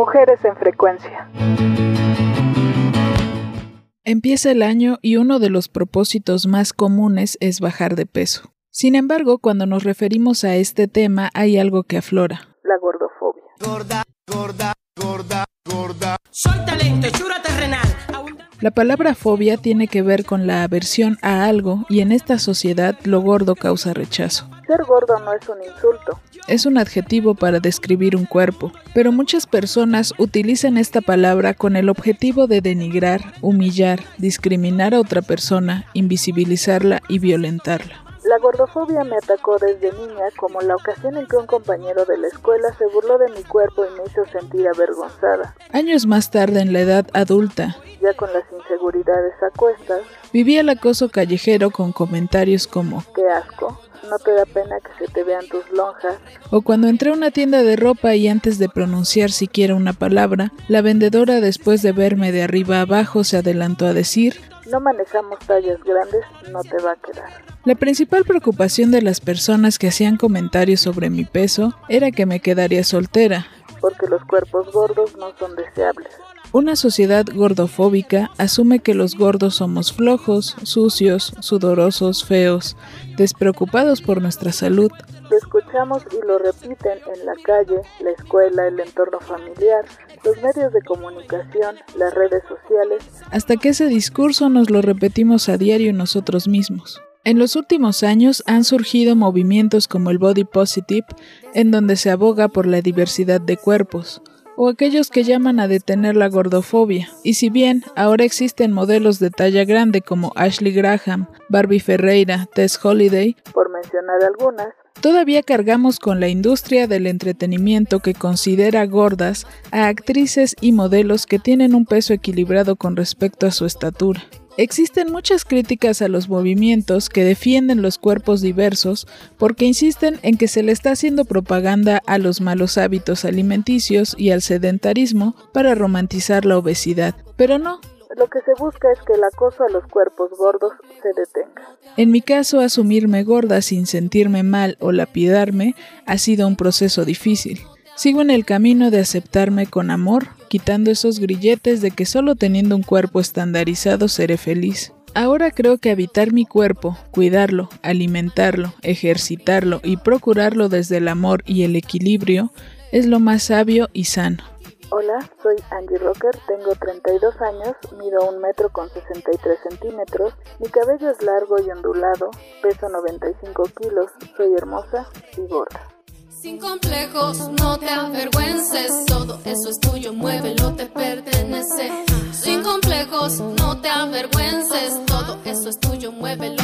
Mujeres en frecuencia. Empieza el año y uno de los propósitos más comunes es bajar de peso. Sin embargo, cuando nos referimos a este tema hay algo que aflora. La gordofobia. Gorda, gorda, gorda, gorda. Soy talento, hechura terrenal. La palabra fobia tiene que ver con la aversión a algo y en esta sociedad lo gordo causa rechazo. Ser gordo no es un insulto. Es un adjetivo para describir un cuerpo, pero muchas personas utilizan esta palabra con el objetivo de denigrar, humillar, discriminar a otra persona, invisibilizarla y violentarla. La gordofobia me atacó desde niña como la ocasión en que un compañero de la escuela se burló de mi cuerpo y me hizo sentir avergonzada. Años más tarde, en la edad adulta, ya con las inseguridades a cuestas, viví el acoso callejero con comentarios como ¡qué asco! No te da pena que se te vean tus lonjas. O cuando entré a una tienda de ropa y antes de pronunciar siquiera una palabra, la vendedora después de verme de arriba abajo se adelantó a decir no manejamos tallas grandes, no te va a quedar. La principal preocupación de las personas que hacían comentarios sobre mi peso era que me quedaría soltera. Porque los cuerpos gordos no son deseables. Una sociedad gordofóbica asume que los gordos somos flojos, sucios, sudorosos, feos, despreocupados por nuestra salud. Escuchamos y lo repiten en la calle, la escuela, el entorno familiar, los medios de comunicación, las redes sociales. Hasta que ese discurso nos lo repetimos a diario nosotros mismos. En los últimos años han surgido movimientos como el Body Positive, en donde se aboga por la diversidad de cuerpos, o aquellos que llaman a detener la gordofobia. Y si bien ahora existen modelos de talla grande como Ashley Graham, Barbie Ferreira, Tess Holiday, por mencionar algunas, Todavía cargamos con la industria del entretenimiento que considera gordas a actrices y modelos que tienen un peso equilibrado con respecto a su estatura. Existen muchas críticas a los movimientos que defienden los cuerpos diversos porque insisten en que se le está haciendo propaganda a los malos hábitos alimenticios y al sedentarismo para romantizar la obesidad. Pero no, lo que se busca es que el acoso a los cuerpos gordos se detenga. En mi caso, asumirme gorda sin sentirme mal o lapidarme ha sido un proceso difícil. Sigo en el camino de aceptarme con amor, quitando esos grilletes de que solo teniendo un cuerpo estandarizado seré feliz. Ahora creo que habitar mi cuerpo, cuidarlo, alimentarlo, ejercitarlo y procurarlo desde el amor y el equilibrio es lo más sabio y sano. Hola, soy Angie Rocker, tengo 32 años, mido un metro con 63 centímetros, mi cabello es largo y ondulado, peso 95 kilos, soy hermosa y gorda. Sin complejos, no te avergüences, todo eso es tuyo, muévelo, te pertenece. Sin complejos, no te avergüences, todo eso es tuyo, muévelo,